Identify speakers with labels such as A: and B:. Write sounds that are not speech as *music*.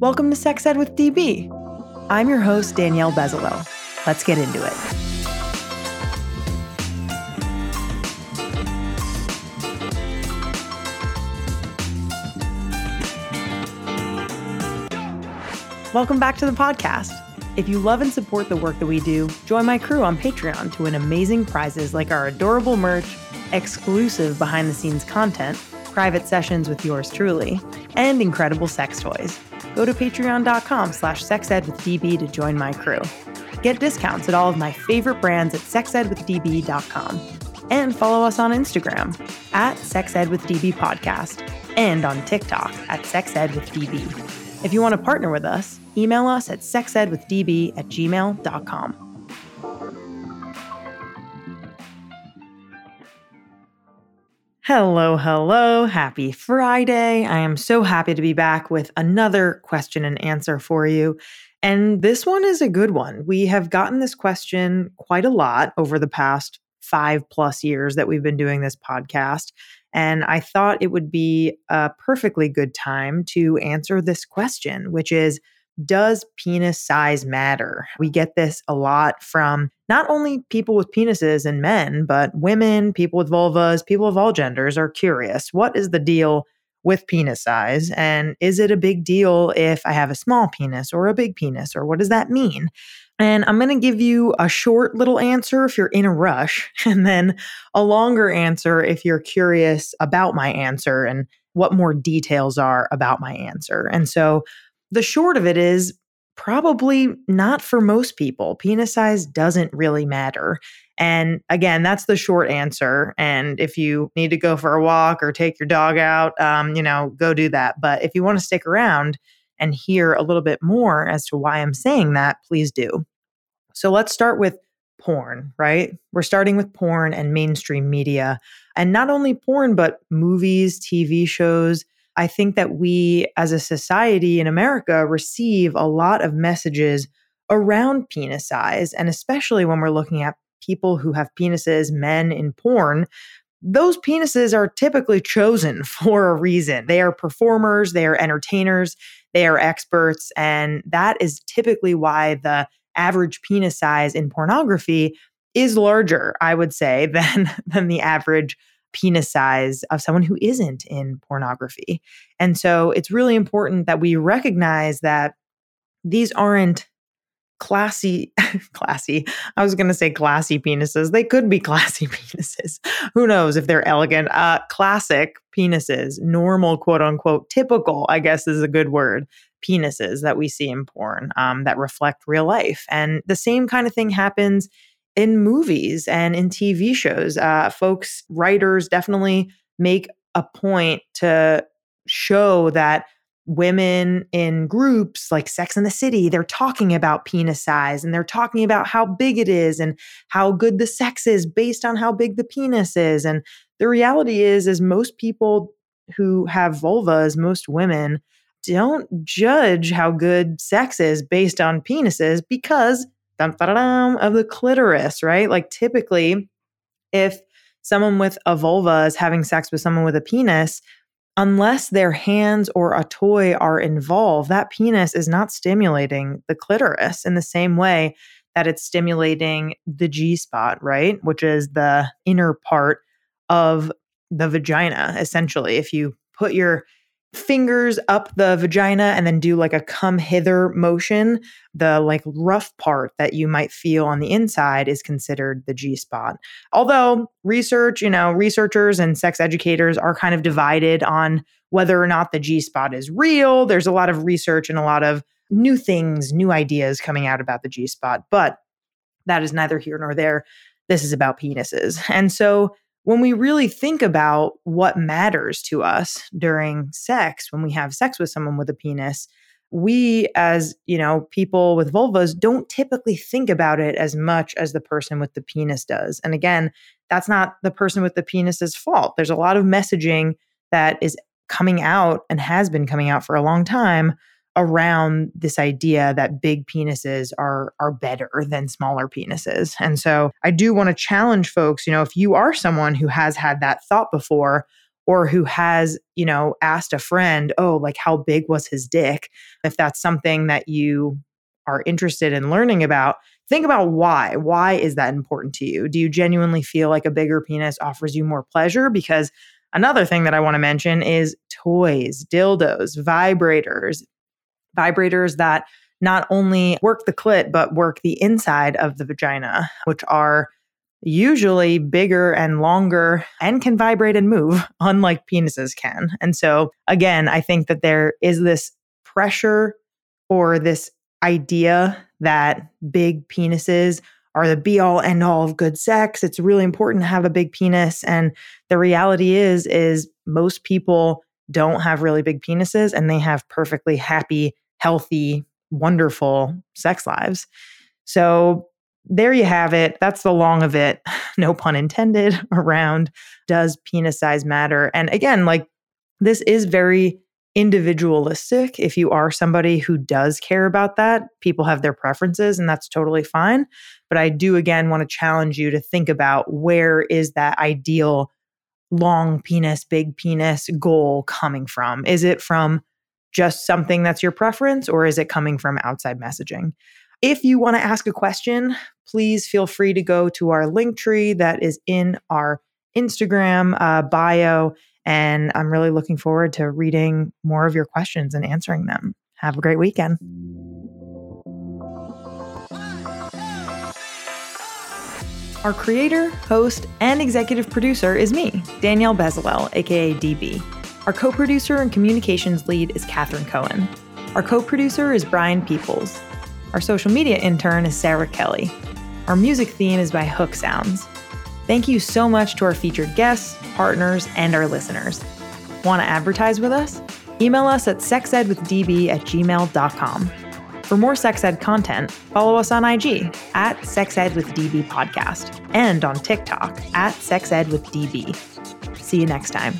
A: Welcome to Sex Ed with DB. I'm your host, Danielle Bezalel. Let's get into it. Welcome back to the podcast. If you love and support the work that we do, join my crew on Patreon to win amazing prizes like our adorable merch, exclusive behind the scenes content, private sessions with yours truly, and incredible sex toys. Go to patreon.com slash sexedwithdb to join my crew. Get discounts at all of my favorite brands at sexedwithdb.com. And follow us on Instagram at sexedwithdb podcast and on TikTok at sexedwithdb. If you want to partner with us, email us at sexedwithdb at gmail.com. Hello, hello. Happy Friday. I am so happy to be back with another question and answer for you. And this one is a good one. We have gotten this question quite a lot over the past five plus years that we've been doing this podcast. And I thought it would be a perfectly good time to answer this question, which is does penis size matter? We get this a lot from not only people with penises and men, but women, people with vulvas, people of all genders are curious. What is the deal with penis size? And is it a big deal if I have a small penis or a big penis? Or what does that mean? And I'm going to give you a short little answer if you're in a rush, *laughs* and then a longer answer if you're curious about my answer and what more details are about my answer. And so the short of it is probably not for most people. Penis size doesn't really matter. And again, that's the short answer. And if you need to go for a walk or take your dog out, um, you know, go do that. But if you want to stick around and hear a little bit more as to why I'm saying that, please do. So let's start with porn, right? We're starting with porn and mainstream media. And not only porn, but movies, TV shows, I think that we as a society in America receive a lot of messages around penis size. And especially when we're looking at people who have penises, men in porn, those penises are typically chosen *laughs* for a reason. They are performers, they are entertainers, they are experts. And that is typically why the average penis size in pornography is larger, I would say, *laughs* than, than the average penis size of someone who isn't in pornography. And so it's really important that we recognize that these aren't classy *laughs* classy i was going to say classy penises they could be *laughs* classy penises who knows if they're elegant uh classic penises normal quote unquote typical i guess is a good word penises that we see in porn um, that reflect real life and the same kind of thing happens in movies and in TV shows. Uh, folks, writers definitely make a point to show that women in groups like Sex and the City, they're talking about penis size and they're talking about how big it is and how good the sex is based on how big the penis is. And the reality is, is most people who have vulvas, most women, don't judge how good sex is based on penises because of the clitoris, right? Like typically, if someone with a vulva is having sex with someone with a penis, unless their hands or a toy are involved, that penis is not stimulating the clitoris in the same way that it's stimulating the G spot, right? Which is the inner part of the vagina, essentially. If you put your fingers up the vagina and then do like a come hither motion, the like rough part that you might feel on the inside is considered the G spot. Although research, you know, researchers and sex educators are kind of divided on whether or not the G spot is real. There's a lot of research and a lot of new things, new ideas coming out about the G spot, but that is neither here nor there. This is about penises. And so when we really think about what matters to us during sex, when we have sex with someone with a penis, we as, you know, people with vulvas don't typically think about it as much as the person with the penis does. And again, that's not the person with the penis's fault. There's a lot of messaging that is coming out and has been coming out for a long time around this idea that big penises are are better than smaller penises. And so I do want to challenge folks, you know, if you are someone who has had that thought before, or who has, you know, asked a friend, oh, like how big was his dick? If that's something that you are interested in learning about, think about why. Why is that important to you? Do you genuinely feel like a bigger penis offers you more pleasure? Because another thing that I want to mention is toys, dildos, vibrators, vibrators that not only work the clit, but work the inside of the vagina, which are usually bigger and longer and can vibrate and move, *laughs* unlike penises can. And so, again, I think that there is this pressure or this idea that big penises are the be all end all of good sex. It's really important to have a big penis. And the reality is, is most people don't have really big penises and they have perfectly happy, healthy, wonderful sex lives. So there you have it. That's the long of it. *laughs* No pun intended *laughs* around does penis size matter? And again, like this is very individualistic. If you are somebody who does care about that, people have their preferences and that's totally fine. But I do again want to challenge you to think about where is that ideal long penis, big penis goal coming from? Is it from just something that's your preference or is it coming from outside messaging? If you want to ask a question, please feel free to go to our link tree that is in our Instagram uh, bio. And I'm really looking forward to reading more of your questions and answering them. Have a great weekend. Our creator, host, and executive producer is me, Danielle Bezalel, aka DB. Our co producer and communications lead is Katherine Cohen. Our co producer is Brian Peoples. Our social media intern is Sarah Kelly. Our music theme is by Hook Sounds. Thank you so much to our featured guests, partners, and our listeners. Want to advertise with us? Email us at sexedwithdb at gmail.com. For more sex ed content, follow us on IG at sexedwithdb podcast and on TikTok at sexedwithdb. See you next time.